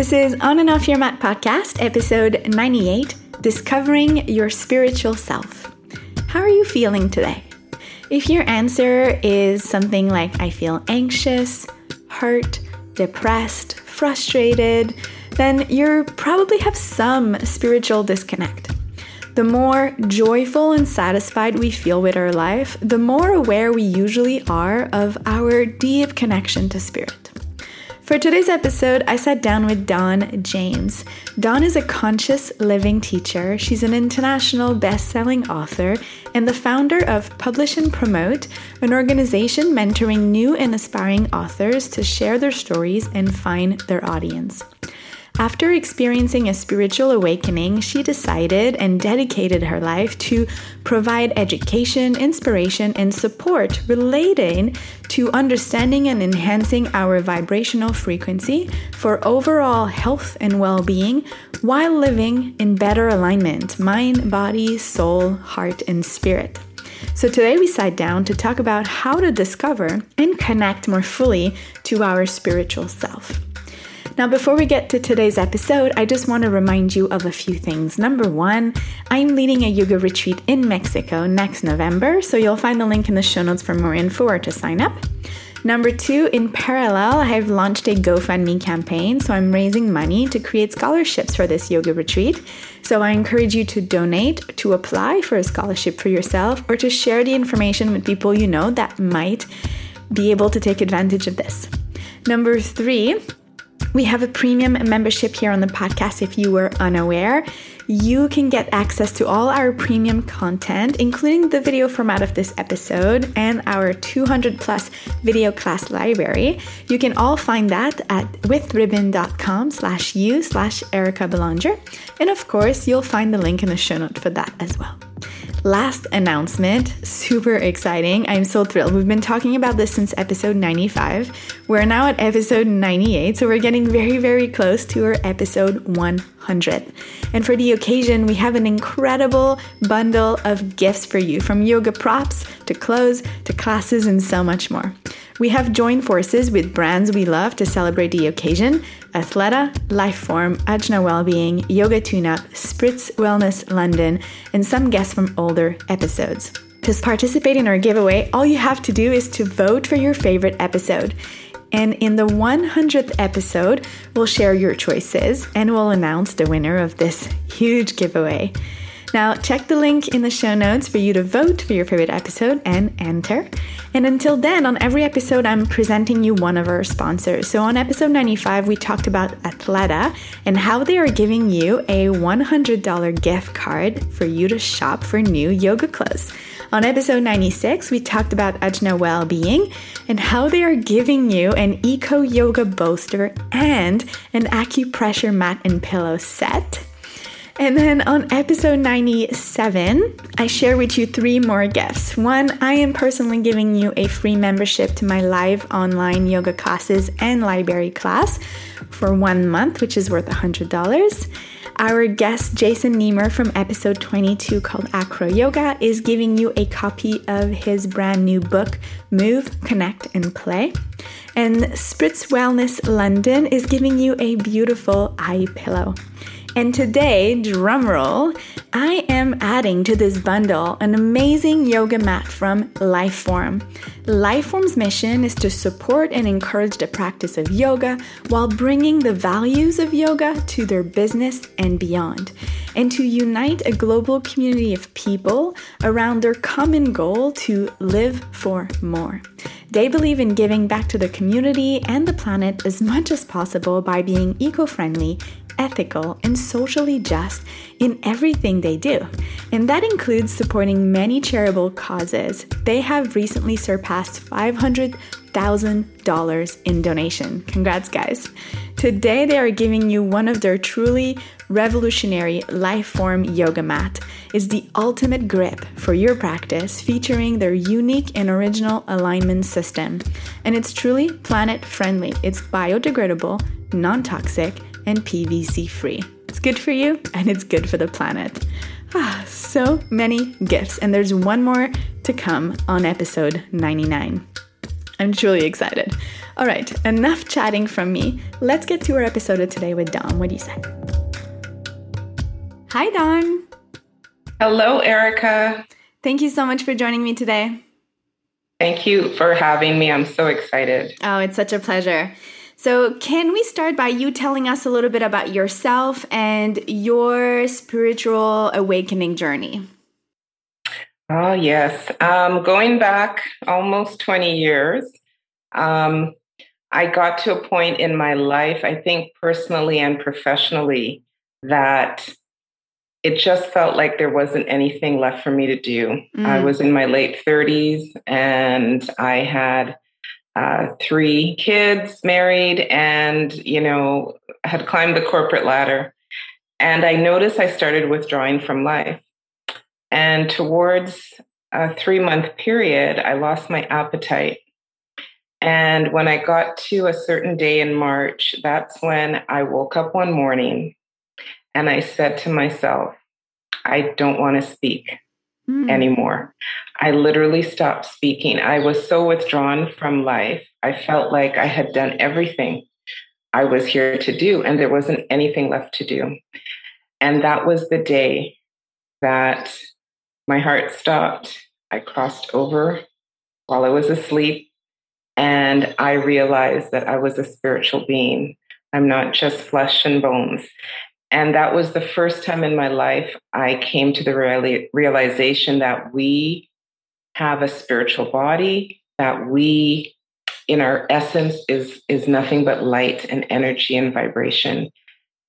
This is On and Off Your Mat podcast, episode 98 Discovering Your Spiritual Self. How are you feeling today? If your answer is something like, I feel anxious, hurt, depressed, frustrated, then you probably have some spiritual disconnect. The more joyful and satisfied we feel with our life, the more aware we usually are of our deep connection to spirit. For today's episode, I sat down with Dawn James. Dawn is a conscious living teacher. She's an international best selling author and the founder of Publish and Promote, an organization mentoring new and aspiring authors to share their stories and find their audience. After experiencing a spiritual awakening, she decided and dedicated her life to provide education, inspiration, and support relating to understanding and enhancing our vibrational frequency for overall health and well being while living in better alignment mind, body, soul, heart, and spirit. So, today we sat down to talk about how to discover and connect more fully to our spiritual self. Now, before we get to today's episode, I just want to remind you of a few things. Number one, I'm leading a yoga retreat in Mexico next November, so you'll find the link in the show notes for more info or to sign up. Number two, in parallel, I have launched a GoFundMe campaign, so I'm raising money to create scholarships for this yoga retreat. So I encourage you to donate, to apply for a scholarship for yourself, or to share the information with people you know that might be able to take advantage of this. Number three, we have a premium membership here on the podcast if you were unaware. You can get access to all our premium content, including the video format of this episode and our 200 plus video class library. You can all find that at withribbon.com slash you slash Erica Belanger. And of course, you'll find the link in the show note for that as well. Last announcement, super exciting. I'm so thrilled. We've been talking about this since episode 95. We're now at episode 98, so we're getting very, very close to our episode 100. And for the occasion, we have an incredible bundle of gifts for you from yoga props to clothes to classes and so much more. We have joined forces with brands we love to celebrate the occasion Athleta, Liforme, Ajna Wellbeing, Yoga Tune Up, Spritz Wellness London, and some guests from older episodes. To participate in our giveaway, all you have to do is to vote for your favorite episode. And in the 100th episode, we'll share your choices and we'll announce the winner of this huge giveaway. Now, check the link in the show notes for you to vote for your favorite episode and enter. And until then, on every episode, I'm presenting you one of our sponsors. So on episode 95, we talked about Athleta and how they are giving you a $100 gift card for you to shop for new yoga clothes. On episode 96, we talked about Ajna Wellbeing and how they are giving you an eco yoga bolster and an acupressure mat and pillow set. And then on episode 97, I share with you three more gifts. One, I am personally giving you a free membership to my live online yoga classes and library class for one month, which is worth $100. Our guest, Jason Nemer from episode 22 called Acro Yoga, is giving you a copy of his brand new book, Move, Connect, and Play. And Spritz Wellness London is giving you a beautiful eye pillow. And today, drumroll, I am adding to this bundle an amazing yoga mat from Liforme. Liforme's mission is to support and encourage the practice of yoga while bringing the values of yoga to their business and beyond, and to unite a global community of people around their common goal to live for more. They believe in giving back to the community and the planet as much as possible by being eco friendly ethical, and socially just in everything they do. And that includes supporting many charitable causes. They have recently surpassed $500,000 in donation. Congrats, guys. Today, they are giving you one of their truly revolutionary Liforme yoga mat is the ultimate grip for your practice featuring their unique and original alignment system and it's truly planet friendly it's biodegradable non-toxic and PVC free. It's good for you and it's good for the planet. Ah, so many gifts, and there's one more to come on episode 99. I'm truly excited. All right, enough chatting from me. Let's get to our episode of today with Dawn. What do you say? Hi, Dawn. Hello, Erica. Thank you so much for joining me today. Thank you for having me. I'm so excited. Oh, it's such a pleasure. So, can we start by you telling us a little bit about yourself and your spiritual awakening journey? Oh, yes. Um, going back almost 20 years, um, I got to a point in my life, I think personally and professionally, that it just felt like there wasn't anything left for me to do. Mm. I was in my late 30s and I had uh, three kids, married, and, you know, had climbed the corporate ladder. And I noticed I started withdrawing from life. And towards a three month period, I lost my appetite. And when I got to a certain day in March, that's when I woke up one morning and I said to myself, I don't want to speak mm. anymore. I literally stopped speaking. I was so withdrawn from life. I felt like I had done everything I was here to do, and there wasn't anything left to do. And that was the day that my heart stopped. I crossed over while I was asleep, and I realized that I was a spiritual being. I'm not just flesh and bones. And that was the first time in my life I came to the reali- realization that we have a spiritual body, that we, in our essence, is, is nothing but light and energy and vibration.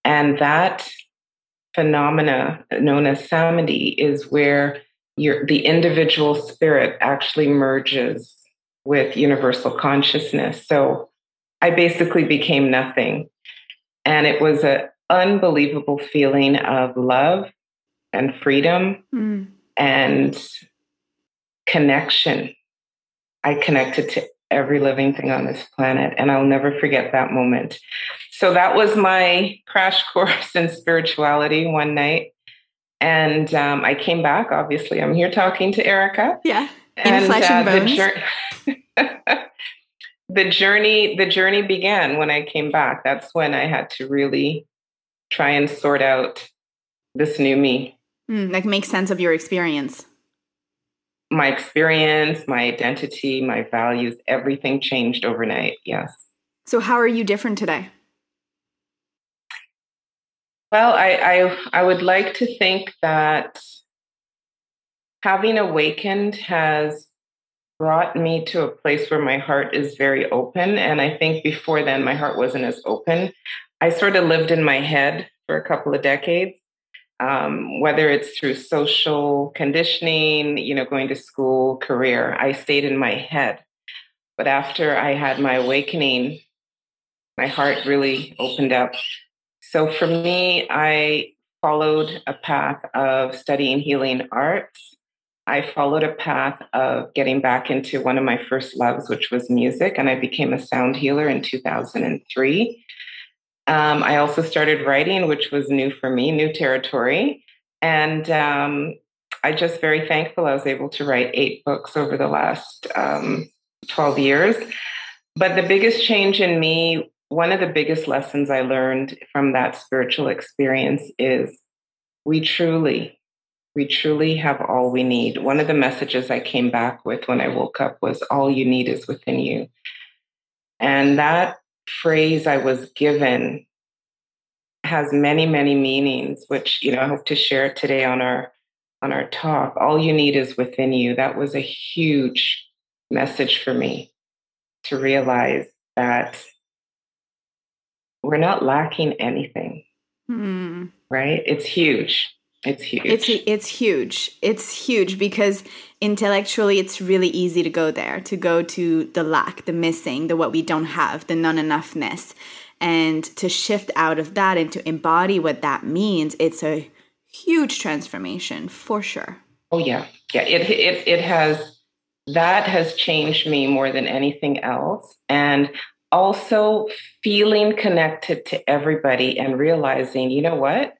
And that phenomena known as samadhi is where your the individual spirit actually merges with universal consciousness. So I basically became nothing. And it was an unbelievable feeling of love and freedom mm. and connection. I connected to every living thing on this planet, and I'll never forget that moment. So that was my crash course in spirituality one night. And um, I came back. Obviously, I'm here talking to Erica. Yeah, in and, flesh and uh, bones. The, the journey, the journey began when I came back. That's when I had to really try and sort out this new me. Mm, like make sense of your experience. My experience, my identity, my values, everything changed overnight. Yes. So, how are you different today? Well, I, I, I would like to think that having awakened has brought me to a place where my heart is very open. And I think before then, my heart wasn't as open. I sort of lived in my head for a couple of decades, um, whether it's through social conditioning, you know, going to school, career. I stayed in my head. But after I had my awakening, my heart really opened up so for me, I followed a path of studying healing arts. I followed a path of getting back into one of my first loves, which was music, and I became a sound healer in 2003. Um, I also started writing, which was new for me, new territory. And um, I just very thankful I was able to write eight books over the last um, 12 years. But the biggest change in me one of the biggest lessons I learned from that spiritual experience is we truly, we truly have all we need. One of the messages I came back with when I woke up was all you need is within you. And that phrase I was given has many, many meanings, which, you know, I hope to share today on our on our talk. All you need is within you. That was a huge message for me to realize that we're not lacking anything. Hmm. Right? It's huge. It's huge. It's it's huge. It's huge because intellectually it's really easy to go there, to go to the lack, the missing, the what we don't have, the non enoughness. And to shift out of that and to embody what that means, it's a huge transformation for sure. Oh yeah. Yeah. It it it has that has changed me more than anything else. And also feeling connected to everybody and realizing, you know what?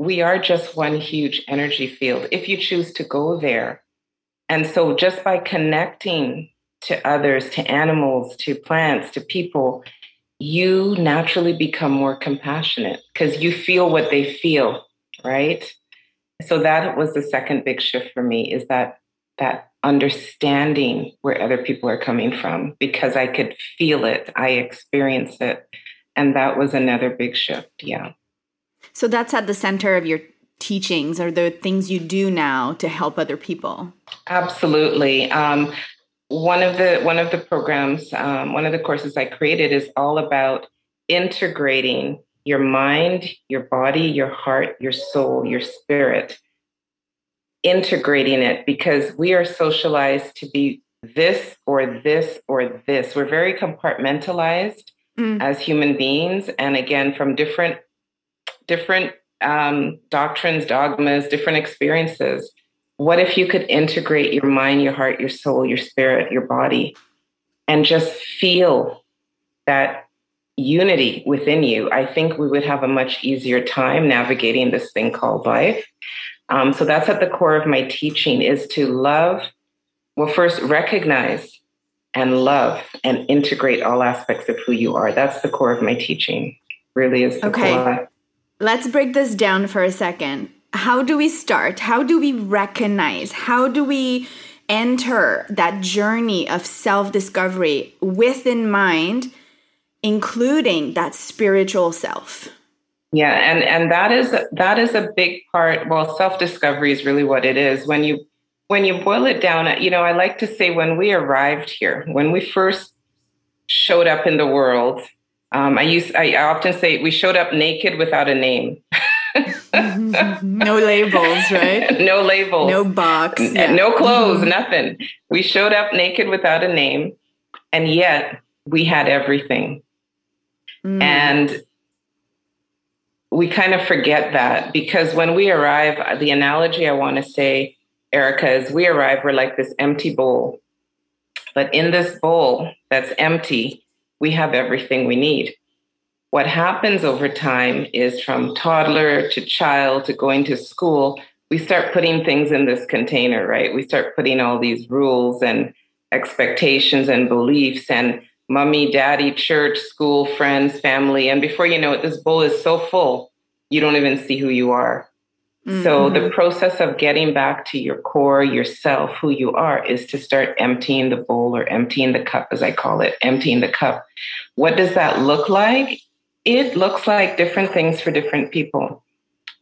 We are just one huge energy field if you choose to go there. And so just by connecting to others, to animals, to plants, to people, you naturally become more compassionate because you feel what they feel, right? So that was the second big shift for me is that that understanding where other people are coming from because I could feel it, I experienced it. And that was another big shift. Yeah. So that's at the center of your teachings or the things you do now to help other people. Absolutely. Um, one of the one of the programs, um, one of the courses I created is all about integrating your mind, your body, your heart, your soul, your spirit integrating it because we are socialized to be this or this or this. We're very compartmentalized mm. as human beings. And again, from different, different um, doctrines, dogmas, different experiences. What if you could integrate your mind, your heart, your soul, your spirit, your body, and just feel that unity within you? I think we would have a much easier time navigating this thing called life. Um, so that's at the core of my teaching is to love, well, first recognize and love and integrate all aspects of who you are. That's the core of my teaching, really is okay. Core. Let's break this down for a second. How do we start? How do we recognize? How do we enter that journey of self discovery with in mind, including that spiritual self? Yeah, and and that is that is a big part. Well, self discovery is really what it is. When you when you boil it down, you know, I like to say when we arrived here, when we first showed up in the world, um, I use I often say we showed up naked without a name. no labels, right? no labels. No box. Yeah. No clothes, mm-hmm. nothing. We showed up naked without a name, and yet we had everything. Mm. And we kind of forget that because when we arrive, the analogy I want to say, Erica, is we arrive, we're like this empty bowl. But in this bowl that's empty, we have everything we need. What happens over time is from toddler to child to going to school, we start putting things in this container, right? We start putting all these rules and expectations and beliefs and mommy, daddy, church, school, friends, family. And before you know it, this bowl is so full, you don't even see who you are. Mm-hmm. So the process of getting back to your core, yourself, who you are, is to start emptying the bowl or emptying the cup, as I call it, emptying the cup. What does that look like? It looks like different things for different people.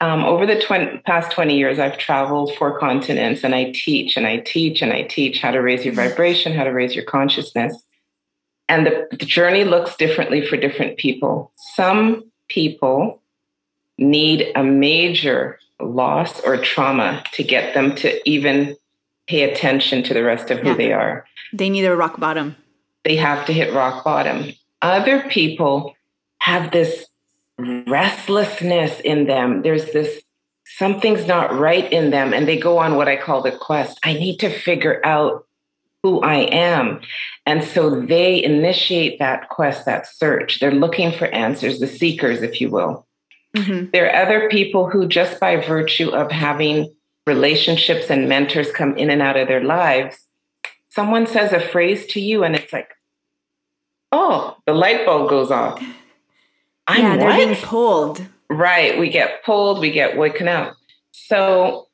Um, over the 20, past 20 years, I've traveled four continents and I teach and I teach and I teach how to raise your mm-hmm. vibration, how to raise your consciousness. And the, the journey looks differently for different people. Some people need a major loss or trauma to get them to even pay attention to the rest of who yeah. they are. They need a rock bottom. They have to hit rock bottom. Other people have this restlessness in them. There's this something's not right in them, and they go on what I call the quest. I need to figure out who I am. And so they initiate that quest, that search. They're looking for answers, the seekers, if you will. Mm-hmm. There are other people who, just by virtue of having relationships and mentors come in and out of their lives, someone says a phrase to you and it's like, oh, the light bulb goes off. I'm yeah, they're what? being pulled. Right. We get pulled, we get woken up. So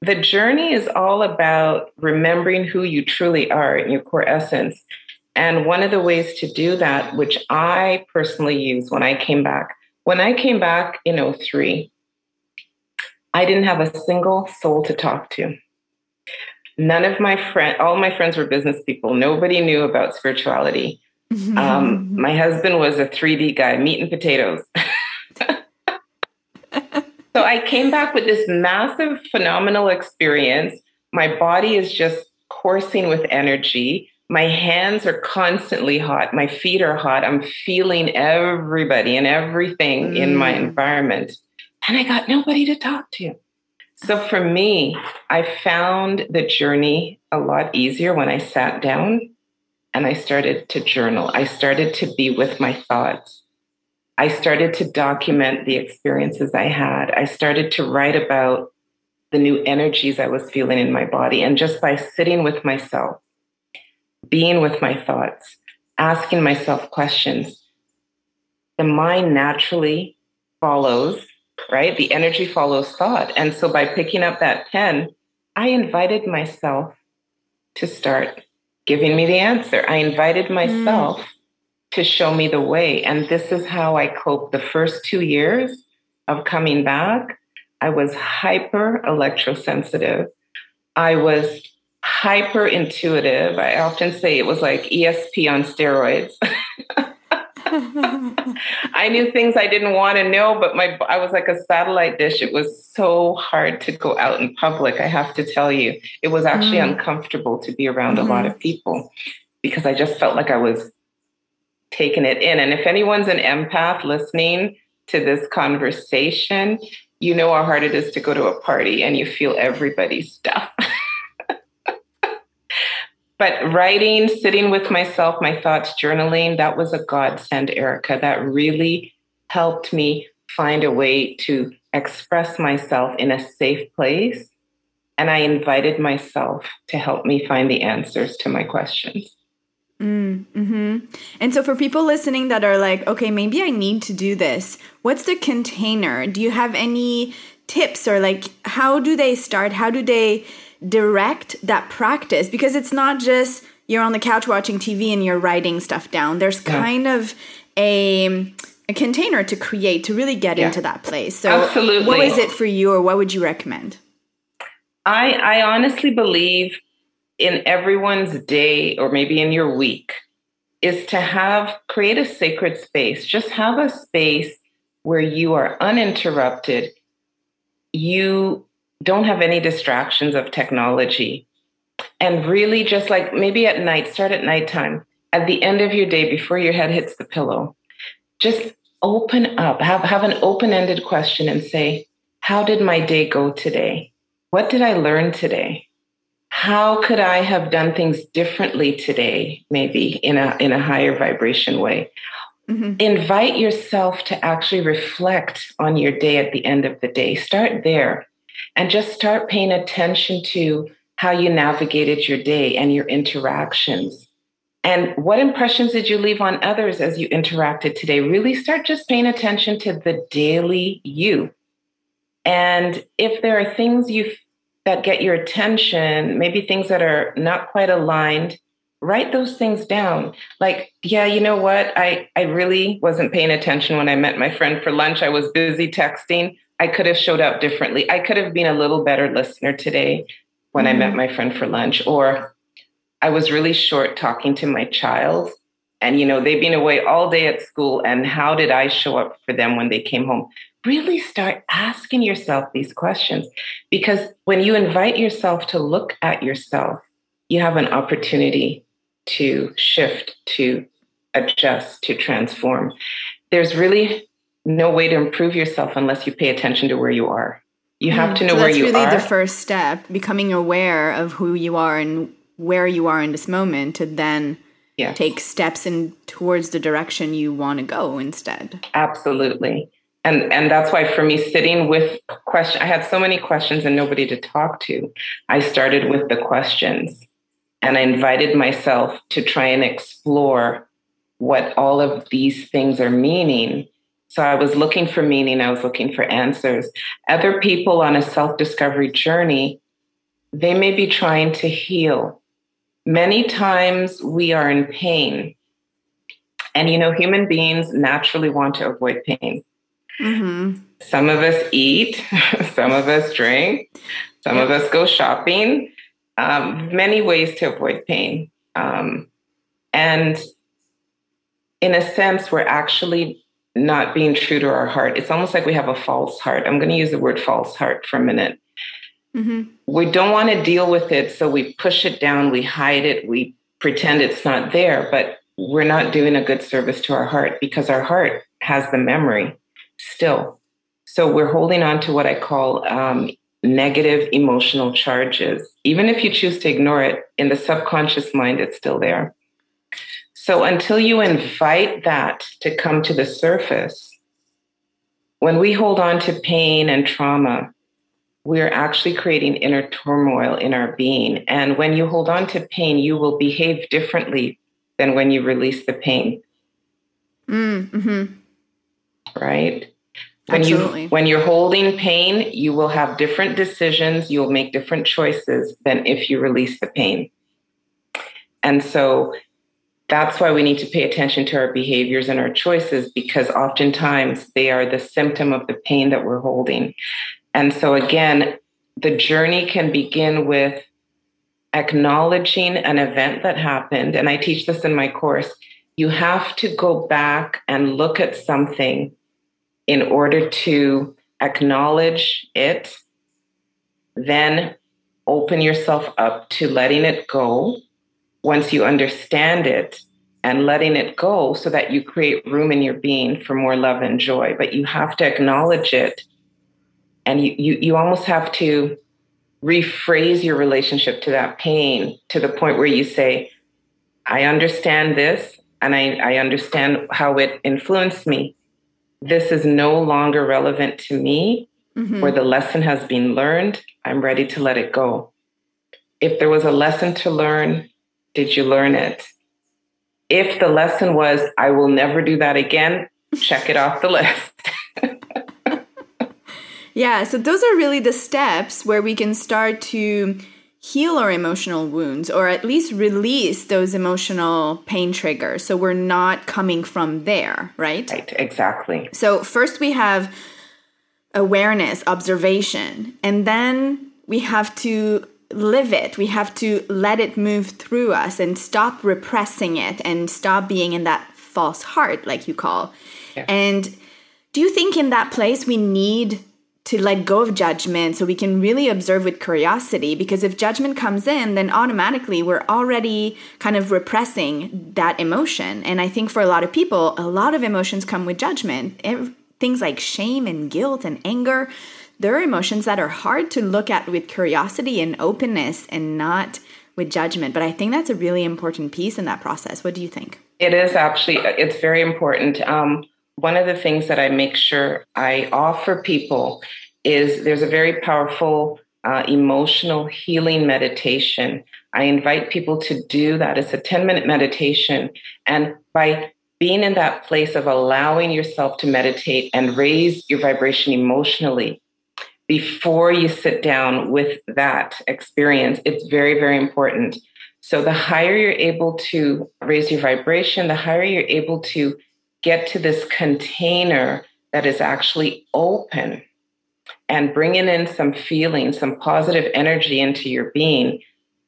the journey is all about remembering who you truly are in your core essence. And one of the ways to do that, which I personally use when I came back, when I came back in 03, I didn't have a single soul to talk to. None of my friends, all my friends were business people. Nobody knew about spirituality. Mm-hmm. Um, my husband was a 3D guy, meat and potatoes. So I came back with this massive, phenomenal experience. My body is just coursing with energy. My hands are constantly hot. My feet are hot. I'm feeling everybody and everything mm. in my mm. environment. And I got nobody to talk to. So for me, I found the journey a lot easier when I sat down and I started to journal. I started to be with my thoughts. I started to document the experiences I had. I started to write about the new energies I was feeling in my body. And just by sitting with myself, being with my thoughts, asking myself questions, the mind naturally follows, right? The energy follows thought. And so by picking up that pen, I invited myself to start giving me the answer. I invited mm. myself mm. to show me the way. And this is how I coped the first two years of coming back. I was hyper electrosensitive. I was hyper intuitive. I often say it was like ESP on steroids. I knew things I didn't want to know, but my I was like a satellite dish. It was so hard to go out in public. I have to tell you, it was actually mm. uncomfortable to be around mm-hmm. a lot of mm-hmm. people because I just felt like I was taking it in. And if anyone's an empath listening to this conversation, you know how hard it is to go to a party and you feel everybody's stuff. but writing, sitting with myself, my thoughts, journaling, that was a godsend, Erica. That really helped me find a way to express myself in a safe place. And I invited myself to help me find the answers to my questions. Mm, hmm And so, for people listening that are like, okay, maybe I need to do this, what's the container? Do you have any tips or like, how do they start? How do they direct that practice because it's not just you're on the couch watching TV and you're writing stuff down. There's yeah. kind of a a container to create to really get yeah. into that place. So Absolutely. what is it for you or what would you recommend? I I honestly believe in everyone's day or maybe in your week is to have create a sacred space. Just have a space where you are uninterrupted. You don't have any distractions of technology. And really just like maybe at night, start at nighttime, at the end of your day before your head hits the pillow, just open up, have, have an open ended question and say, How did my day go today? What did I learn today? How could I have done things differently today, maybe in a, in a higher vibration way? Mm-hmm. Invite yourself to actually reflect on your day at the end of the day. Start there and just start paying attention to how you navigated your day and your interactions. And what impressions did you leave on others as you interacted today? Really start just paying attention to the daily you. And if there are things you that get your attention, maybe things that are not quite aligned, write those things down. Like, yeah, you know what? I I really wasn't paying attention when I met my friend for lunch. I was busy texting. I could have showed up differently. I could have been a little better listener today when mm-hmm. I met mm-hmm. my friend for lunch, or I was really short talking to my child. And, you know, they've been away all day at school. And how did I show up for them when they came home? Really start asking yourself these questions because when you invite yourself to look at yourself, you have an opportunity to shift, to adjust, to transform. There's really no way to improve yourself unless you pay attention to where you are. You have mm, to know so where you really are. That's really the first step, becoming aware of who you are and where you are in this moment to then yes. take steps in towards the direction you want to go instead. Absolutely. And and that's why for me sitting with question I had so many questions and nobody to talk to. I started with the questions and I invited myself to try and explore what all of these things are meaning so I was looking for meaning, I was looking for answers. Other people on a self discovery journey, they may be trying to heal. Many times we are in pain. And you know, human beings naturally want to avoid pain. Mm-hmm. Some of us eat, some of us drink, some of us go shopping. Um, many ways to avoid pain. Um, and in a sense, we're actually not being true to our heart. It's almost like we have a false heart. I'm going to use the word false heart for a minute. Mm-hmm. We don't want to deal with it, so we push it down, we hide it, we pretend it's not there, but we're not doing a good service to our heart because our heart has the memory still. So we're holding on to what I call um, negative emotional charges. Even if you choose to ignore it, in the subconscious mind, it's still there. So until you invite that to come to the surface, when we hold on to pain and trauma, we're actually creating inner turmoil in our being. And when you hold on to pain, you will behave differently than when you release the pain. Mm, hmm Right? When Absolutely. you when you're holding pain, you will have different decisions, you'll make different choices than if you release the pain. And so that's why we need to pay attention to our behaviors and our choices because oftentimes they are the symptom of the pain that we're holding. And so, again, the journey can begin with acknowledging an event that happened. And I teach this in my course. You have to go back and look at something in order to acknowledge it, then open yourself up to letting it go once you understand it and letting it go so that you create room in your being for more love and joy. But you have to acknowledge it and you, you, you almost have to rephrase your relationship to that pain to the point where you say, I understand this and I, I understand how it influenced me. This is no longer relevant to me, Mm-hmm. where the lesson has been learned. I'm ready to let it go. If there was a lesson to learn, did you learn it? If the lesson was, I will never do that again, check it off the list. Yeah, so those are really the steps where we can start to heal our emotional wounds or at least release those emotional pain triggers so we're not coming from there, right? Right, exactly. So, first we have awareness, observation, and then we have to live it. We have to let it move through us and stop repressing it and stop being in that false heart, like you call. Yeah. And do you think in that place we need to let go of judgment so we can really observe with curiosity? Because if judgment comes in, then automatically we're already kind of repressing that emotion. And I think for a lot of people, a lot of emotions come with judgment. Ev- Things like shame and guilt and anger, there are emotions that are hard to look at with curiosity and openness and not with judgment. But I think that's a really important piece in that process. What do you think? It is actually, it's very important. Um, one of the things that I make sure I offer people is there's a very powerful uh, emotional healing meditation. I invite people to do that. It's a 10 minute meditation. And by being in that place of allowing yourself to meditate and raise your vibration emotionally before you sit down with that experience, it's very, very important. So, the higher you're able to raise your vibration, the higher you're able to get to this container that is actually open and bringing in some feeling, some positive energy into your being,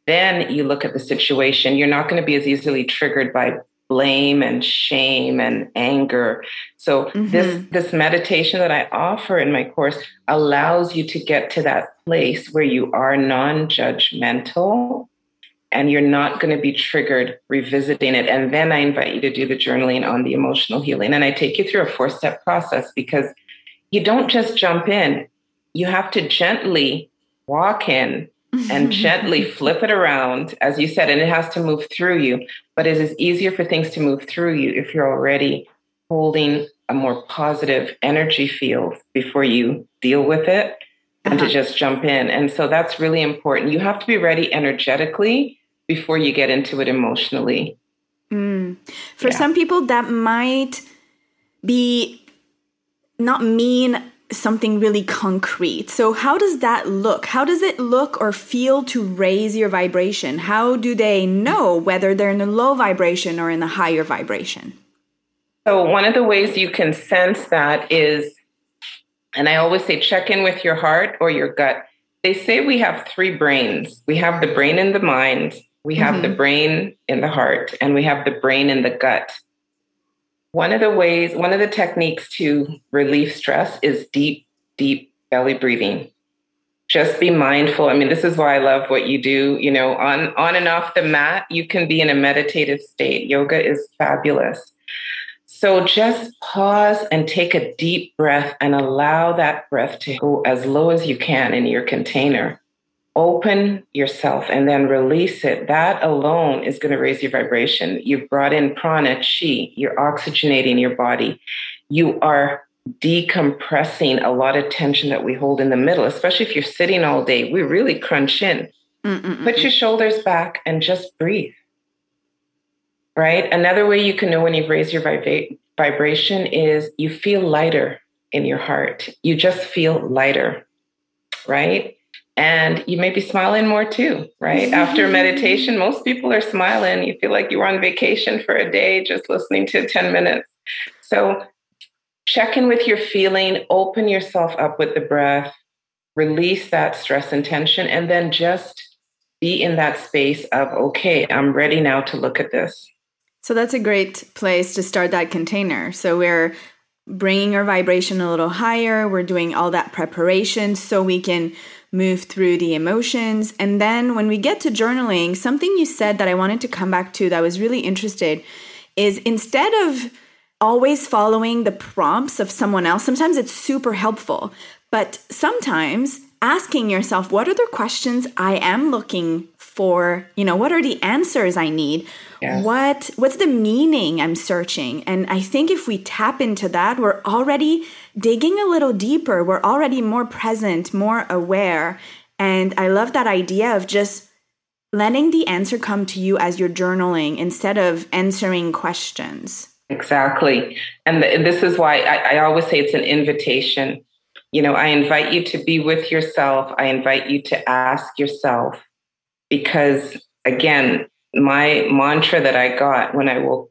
then you look at the situation. You're not going to be as easily triggered by blame and shame and anger. So mm-hmm. this this meditation that I offer in my course allows you to get to that place where you are non-judgmental and you're not going to be triggered revisiting it. And then I invite you to do the journaling on the emotional healing. And I take you through a four step process because you don't just jump in, you have to gently walk in and gently flip it around, as you said, and it has to move through you. But it is easier for things to move through you if you're already holding a more positive energy field before you deal with it and uh-huh. to just jump in. And so that's really important. You have to be ready energetically before you get into it emotionally. Mm. For yeah. some people, that might be not mean something really concrete. So, how does that look? How does it look or feel to raise your vibration? How do they know whether they're in a low vibration or in a higher vibration? So, one of the ways you can sense that is, and I always say, check in with your heart or your gut. They say we have three brains we have the brain in the mind, we have mm-hmm. the brain in the heart, and we have the brain in the gut. One of the ways, one of the techniques to relieve stress is deep, deep belly breathing. Just be mindful. I mean, this is why I love what you do. You know, on on and off the mat, you can be in a meditative state. Yoga is fabulous. So just pause and take a deep breath and allow that breath to go as low as you can in your container open yourself and then release it, that alone is going to raise your vibration. You've brought in prana, chi, you're oxygenating your body. You are decompressing a lot of tension that we hold in the middle, especially if you're sitting all day. We really crunch in. Mm-mm-mm. Put your shoulders back and just breathe. Right? Another way you can know when you've raised your vibra- vibration is you feel lighter in your heart. You just feel lighter. Right? And you may be smiling more too, right? After meditation, most people are smiling. You feel like you were on vacation for a day just listening to 10 minutes. So check in with your feeling, open yourself up with the breath, release that stress and tension, and then just be in that space of, okay, I'm ready now to look at this. So that's a great place to start that container. So we're bringing our vibration a little higher, we're doing all that preparation so we can move through the emotions. And then when we get to journaling, something you said that I wanted to come back to that was really interested is instead of always following the prompts of someone else, sometimes it's super helpful. But sometimes asking yourself, what are the questions I am looking for? You know, what are the answers I need? Yes. What what's the meaning I'm searching? And I think if we tap into that, we're already digging a little deeper. We're already more present, more aware. And I love that idea of just letting the answer come to you as you're journaling instead of answering questions. Exactly. And, this is why I, I always say it's an invitation. You know, I invite you to be with yourself. I invite you to ask yourself, because again, my mantra that I got when I woke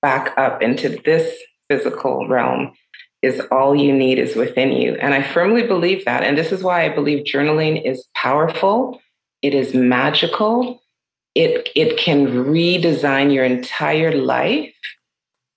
back up into this physical realm is all you need is within you. And I firmly believe that. And this is why I believe journaling is powerful, it is magical, it, it can redesign your entire life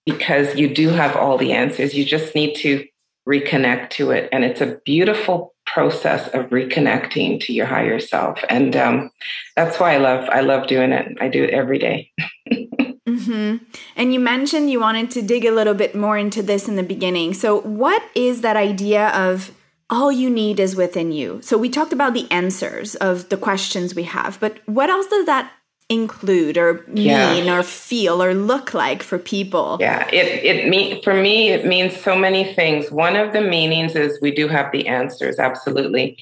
because you do have all the answers. You just need to reconnect to it. And it's a beautiful process of reconnecting to your higher self. And um, that's why I love I love doing it. I do it every day. mm-hmm. And you mentioned you wanted to dig a little bit more into this in the beginning. So what is that idea of all you need is within you? So we talked about the answers of the questions we have, but what else does that include or mean yeah. or feel or look like for people. Yeah it it mean for me it means so many things. One of the meanings is we do have the answers absolutely.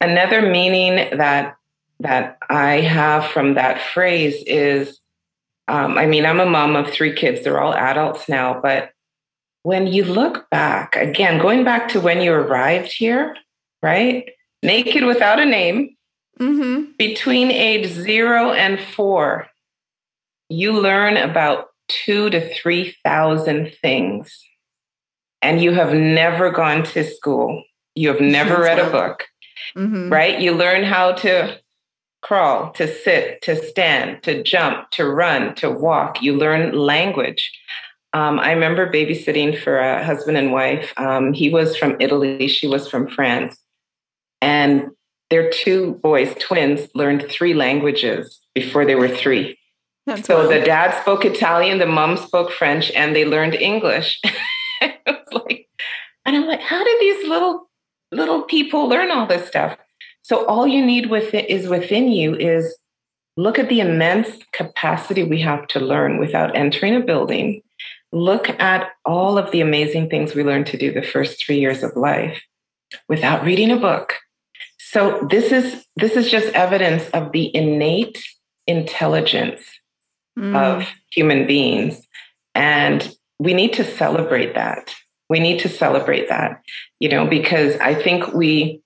Another meaning that that i have from that phrase is um, i mean i'm a mom of three kids. They're all adults now but when you look back again going back to when you arrived here right? Naked without a name Mm-hmm. Between age zero and four, you learn about two to 3,000 things. And you have never gone to school. You have never read a book, mm-hmm. right? You learn how to crawl, to sit, to stand, to jump, to run, to walk. You learn language. Um, I remember babysitting for a husband and wife. Um, he was from Italy, she was from France. And their two boys, twins, learned three languages before they were three. That's so wild. the dad spoke Italian, the mom spoke French, and they learned English. like, and I'm like, how did these little little people learn all this stuff? So all you need with it is within you is look at the immense capacity we have to learn without entering a building. Look at all of the amazing things we learned to do the first three years of life without reading a book so this is this is just evidence of the innate intelligence mm. of human beings and we need to celebrate that. We need to celebrate that, you know, because I think we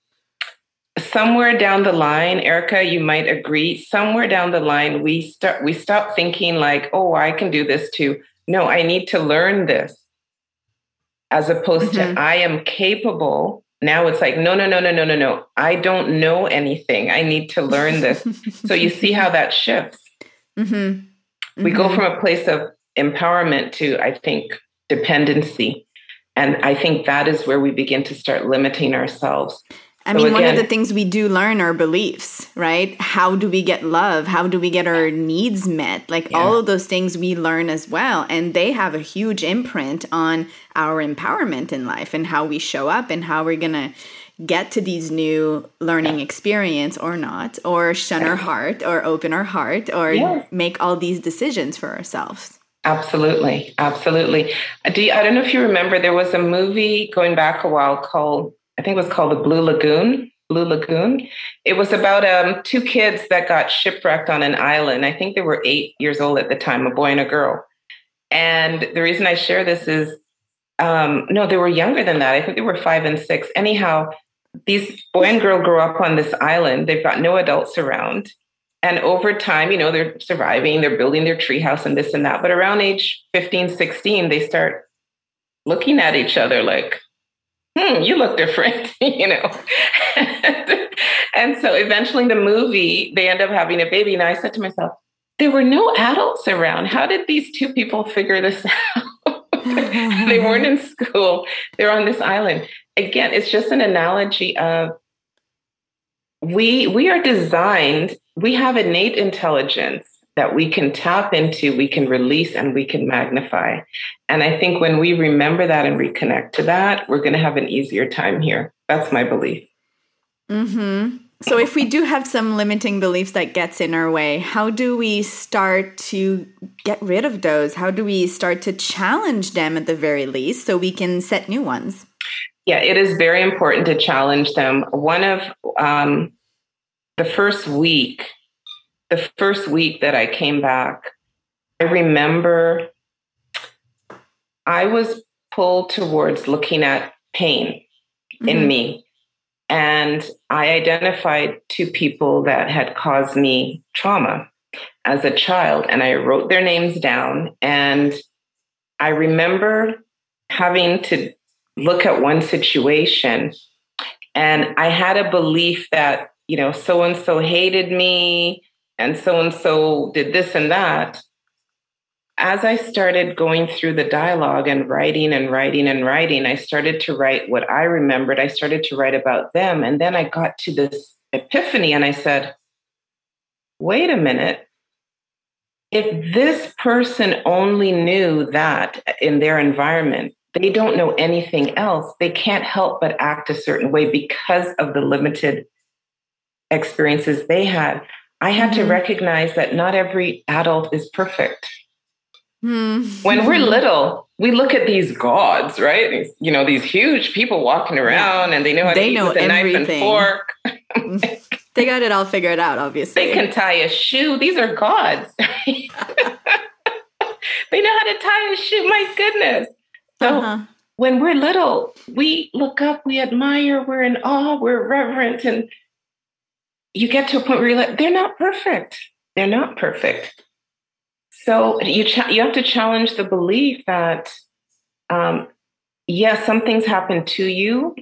somewhere down the line, Erica, you might agree, somewhere down the line we start we stop thinking like, "Oh, I can do this too." No, I need to learn this. As opposed mm-hmm. to I am capable now it's like, no, no, no, no, no, no, no. I don't know anything. I need to learn this. so you see how that shifts. Mm-hmm. Mm-hmm. We go mm-hmm. from a place of empowerment to, I think, dependency. And I think that is where we begin to start limiting ourselves. I so mean, again, one of the things we do learn are beliefs, right? How do we get love? How do we get our needs met? Like yeah. all of those things we learn as well. And they have a huge imprint on our empowerment in life and how we show up and how we're going to get to these new learning yeah. experience or not, or shun yeah. our heart or open our heart or make all these decisions for ourselves. Absolutely, absolutely. Uh, do you, I don't know if you remember, there was a movie going back a while called, I think it was called The Blue Lagoon. Blue Lagoon. It was about um, two kids that got shipwrecked on an island. I think they were eight years old at the time, a boy and a girl. And the reason I share this is, um, no, they were younger than that. I think they were five and six. Anyhow, these boy and girl grow up on this island. They've got no adults around. And over time, you know, they're surviving, they're building their treehouse and this and that. But around age 15, 16, they start looking at each other like, hmm, you look different, you know. and, and so eventually the movie, they end up having a baby. And I said to myself, there were no adults around. How did these two people figure this out? they weren't in school. They're on this island. Again, it's just an analogy of we we are designed we have innate intelligence that we can tap into we can release and we can magnify. And i think when we remember that and reconnect to that we're going to have an easier time here. That's my belief. Mm-hmm. so if we do have some limiting beliefs that gets in our way how do we start to get rid of those? How do we start to challenge them at the very least so we can set new ones? Yeah, it is very important to challenge them. One of um, the first week, the first week that I came back, I remember I was pulled towards looking at pain mm-hmm. in me. And I identified two people that had caused me trauma as a child. And I wrote their names down. And I remember having to look at one situation and I had a belief that, you know, so and so hated me and so and so did this and that. As I started going through the dialogue and writing and writing and writing, I started to write what I remembered. I started to write about them. And then I got to this epiphany and I said, wait a minute. If this person only knew that in their environment, they don't know anything else. They can't help but act a certain way because of the limited experiences they had. I had mm-hmm. to recognize that not every adult is perfect. Mm-hmm. When we're little, we look at these gods, right? you know, these huge people walking around yeah. and they know how they to eat know with a everything. knife and fork. they got it all figured out, obviously. They can tie a shoe. These are gods. they know how to tie a shoe. My goodness. So uh-huh. when we're little, we look up, we admire, we're in awe, we're reverent, and you get to a point where you're like, they're not perfect. They're not perfect. So you ch- you have to challenge the belief that, um, yes, some things happen to you.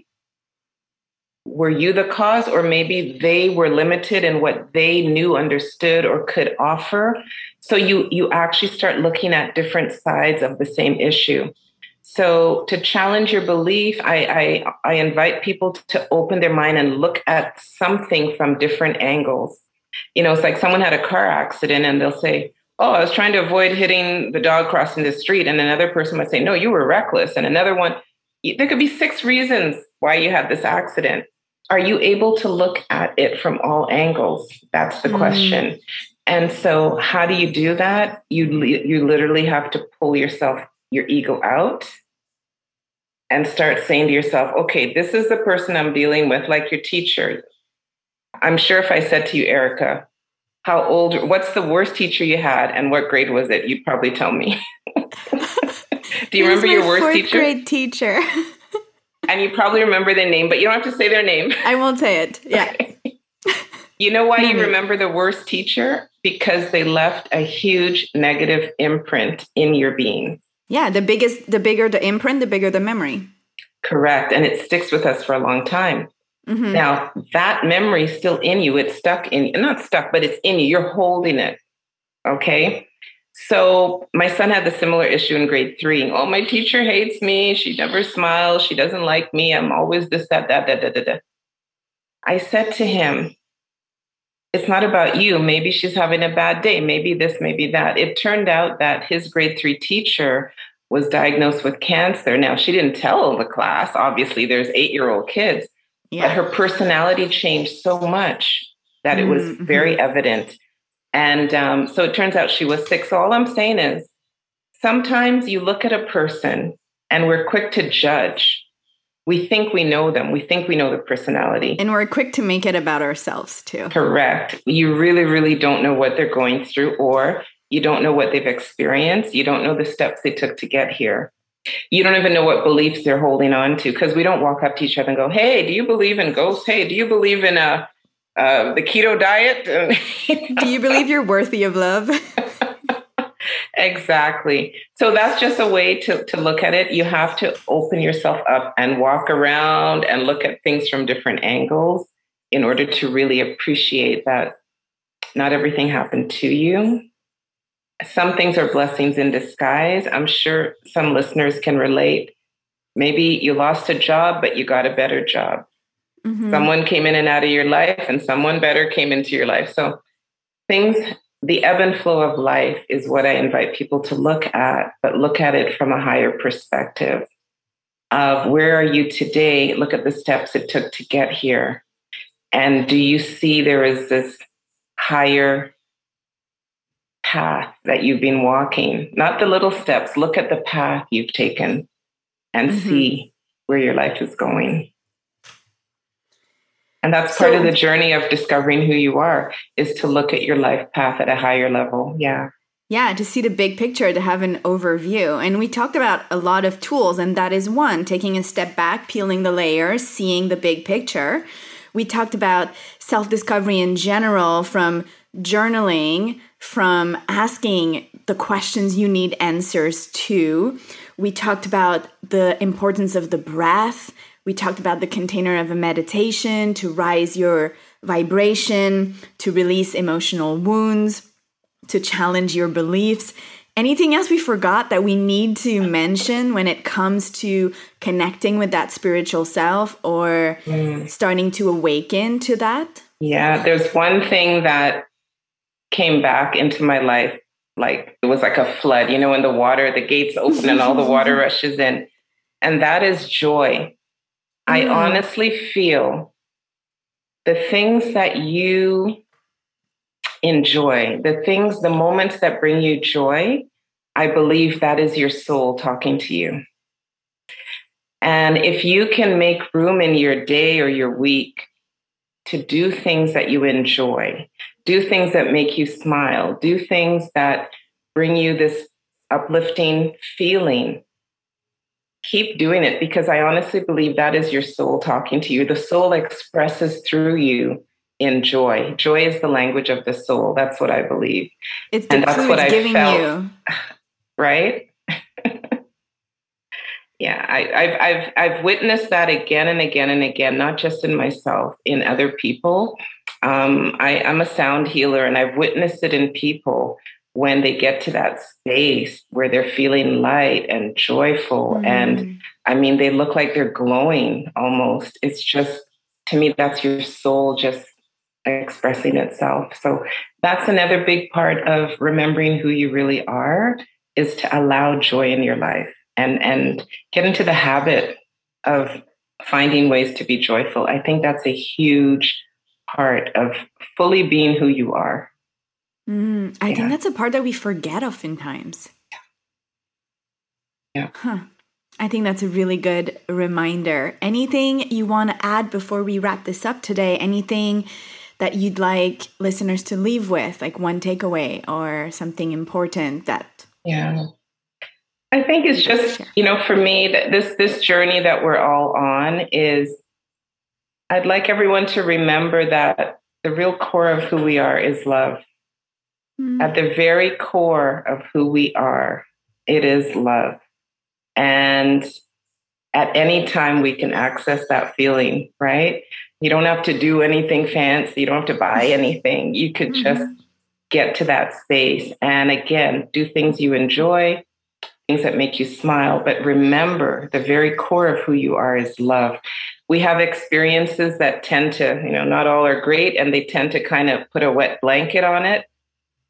Were you the cause, or maybe they were limited in what they knew, understood, or could offer? So you you actually start looking at different sides of the same issue. So to challenge your belief, I, I, I invite people to open their mind and look at something from different angles. You know, it's like someone had a car accident and they'll say, Oh, I was trying to avoid hitting the dog crossing the street. And another person might say, No, you were reckless. And another one, there could be six reasons why you had this accident. Are you able to look at it from all angles? That's the mm. question. And so, how do you do that? You you literally have to pull yourself your ego out and start saying to yourself, okay, this is the person I'm dealing with, like your teacher. I'm sure if I said to you, Erica, how old, what's the worst teacher you had and what grade was it? You'd probably tell me. Do you remember your worst teacher? grade teacher. and you probably remember their name, but you don't have to say their name. I won't say it. Yeah. you know why you remember the worst teacher? Because they left a huge negative imprint in your being. Yeah, the biggest, the bigger the imprint, the bigger the memory. Correct, and it sticks with us for a long time. Mm-hmm. Now that memory is still in you. It's stuck in not stuck, but it's in you. You're holding it. Okay. So my son had the similar issue in grade three. Oh, my teacher hates me. She never smiles. She doesn't like me. I'm always this, that, that, that, that, that. I said to him, it's not about you. Maybe she's having a bad day. Maybe this, maybe that. It turned out that his grade three teacher was diagnosed with cancer. Now, she didn't tell the class. Obviously, there's eight year old kids, yeah. but her personality changed so much that it was mm-hmm. very evident. And um, so it turns out she was sick. So all I'm saying is sometimes you look at a person and we're quick to judge. We think we know them. We think we know the personality. And we're quick to make it about ourselves too. Correct. You really, really don't know what they're going through, or you don't know what they've experienced. You don't know the steps they took to get here. You don't even know what beliefs they're holding on to because we don't walk up to each other and go, Hey, do you believe in ghosts? Hey, do you believe in a, uh, the keto diet? do you believe you're worthy of love? exactly. So that's just a way to, to look at it. You have to open yourself up and walk around and look at things from different angles in order to really appreciate that not everything happened to you. Some things are blessings in disguise. I'm sure some listeners can relate. Maybe you lost a job, but you got a better job. Mm-hmm. Someone came in and out of your life, and someone better came into your life. So things the ebb and flow of life is what I invite people to look at, but look at it from a higher perspective of where are you today? Look at the steps it took to get here. And do you see there is this higher path that you've been walking? Not the little steps, look at the path you've taken and mm-hmm. see where your life is going. And that's part so, of the journey of discovering who you are is to look at your life path at a higher level. Yeah. Yeah, to see the big picture, to have an overview. And we talked about a lot of tools, and that is one taking a step back, peeling the layers, seeing the big picture. We talked about self discovery in general from journaling, from asking the questions you need answers to. We talked about the importance of the breath we talked about the container of a meditation to rise your vibration, to release emotional wounds, to challenge your beliefs. Anything else we forgot that we need to mention when it comes to connecting with that spiritual self or mm. starting to awaken to that? Yeah, there's one thing that came back into my life like it was like a flood, you know, when the water, the gates open and all the water rushes in. And that is joy. I mm. honestly feel the things that you enjoy, the things, the moments that bring you joy, I believe that is your soul talking to you. And if you can make room in your day or your week to do things that you enjoy, do things that make you smile, do things that bring you this uplifting feeling, keep doing it because I honestly believe that is your soul talking to you. The soul expresses through you in joy. Joy is the language of the soul. That's what I believe. It's the and that's what I giving felt, you. Right? yeah, I, have I've I've witnessed that again and again and again, not just in myself, in other people. Um, I, I'm a sound healer, and I've witnessed it in people when they get to that space where they're feeling light and joyful mm. and i mean they look like they're glowing almost. It's just to me that's your soul just expressing itself. So that's another big part of remembering who you really are is to allow joy in your life and and get into the habit of finding ways to be joyful. I think that's a huge part of fully being who you are Mm, I yeah. think that's a part that we forget oftentimes. Yeah. Huh. I think that's a really good reminder. Anything you want to add before we wrap this up today? Anything that you'd like listeners to leave with, like one takeaway or something important that? Yeah. I think it's just, you know, for me that this this journey that we're all on is I'd like everyone to remember that the real core of who we are is love. Mm-hmm. At the very core of who we are, it is love. And at any time, we can access that feeling, right? You don't have to do anything fancy, you don't have to buy anything. You could mm-hmm. just get to that space. And again, do things you enjoy, things that make you smile. But remember, the very core of who you are is love. We have experiences that tend to, you know, not all are great, and they tend to kind of put a wet blanket on it.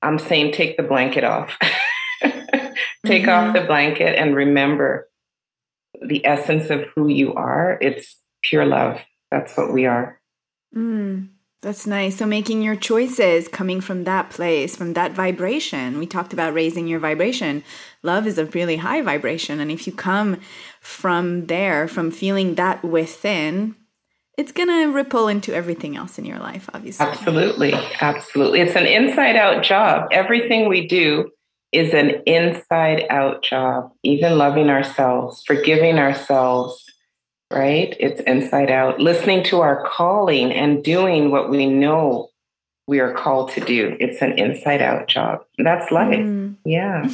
I'm saying take the blanket off. take mm-hmm. off the blanket and remember the essence of who you are. It's pure love. That's what we are. Mm. That's nice. So making your choices coming from that place, from that vibration. We talked about raising your vibration. Love is a really high vibration. And if you come from there, from feeling that within, it's going to ripple into everything else in your life, obviously. Absolutely. Absolutely. It's an inside out job. Everything we do is an inside out job, even loving ourselves, forgiving ourselves, right? It's inside out, listening to our calling and doing what we know we are called to do. It's an inside out job. That's life. Mm. Yeah.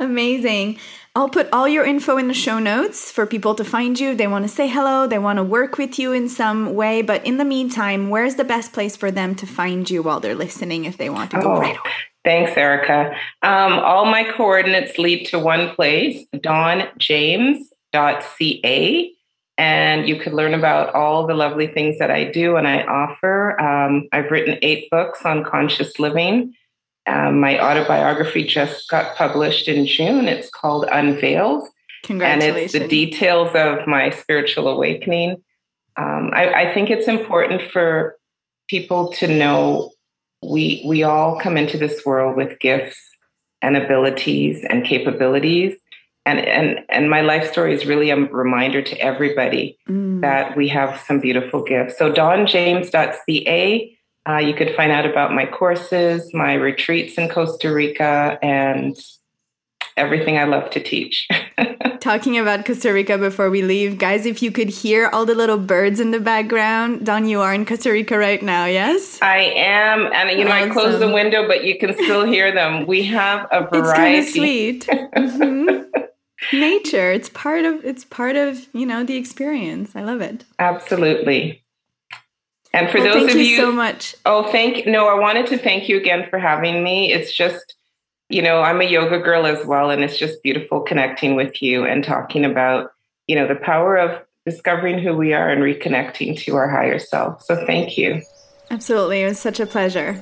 Amazing. I'll put all your info in the show notes for people to find you. They want to say hello, they want to work with you in some way. But in the meantime, where's the best place for them to find you while they're listening if they want to go oh, right away? Thanks, Erica. Um, all my coordinates lead to one place, dawnjames.ca. And you could learn about all the lovely things that I do and I offer. Um, I've written eight books on conscious living. Um, my autobiography just got published in June. It's called Unveiled. Congratulations. And it's the details of my spiritual awakening. Um, I, I think it's important for people to know we we all come into this world with gifts and abilities and capabilities and and and my life story is really a reminder to everybody mm. that we have some beautiful gifts so dawnjames.ca uh, you could find out about my courses, my retreats in Costa Rica, and everything I love to teach. Talking about Costa Rica before we leave, guys, if you could hear all the little birds in the background, Dawn, you are in Costa Rica right now, yes? I am. And, you know, awesome. I closed the window, but you can still hear them. We have a variety. It's sweet. Mm-hmm. Nature, it's part of it's part of, you know, the experience. I love it. Absolutely. And for well, those of you, you so much. Oh, thank no, I wanted to thank you again for having me. It's just, you know, I'm a yoga girl as well, and it's just beautiful connecting with you and talking about, you know, the power of discovering who we are and reconnecting to our higher self. So thank you. Absolutely. It was such a pleasure.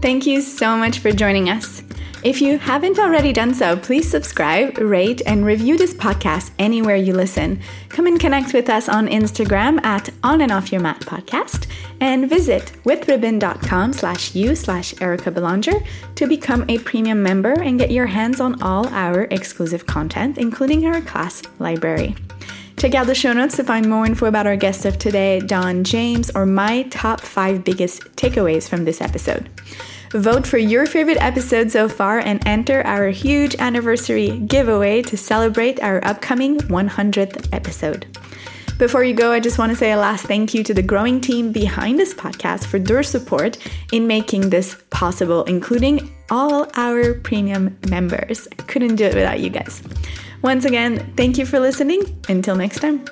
Thank you so much for joining us. If you haven't already done so, please subscribe, rate, and review this podcast anywhere you listen. Come and connect with us on Instagram at On and Off Your Mat Podcast and visit withribbon.com slash you slash Erica Belanger to become a premium member and get your hands on all our exclusive content, including our class library. Check out the show notes to find more info about our guest of today, Dawn James, or my top five biggest takeaways from this episode. Vote for your favorite episode so far and enter our huge anniversary giveaway to celebrate our upcoming 100th episode. Before you go, I just want to say a last thank you to the growing team behind this podcast for their support in making this possible, including all our premium members. I couldn't do it without you guys. Once again, thank you for listening. Until next time.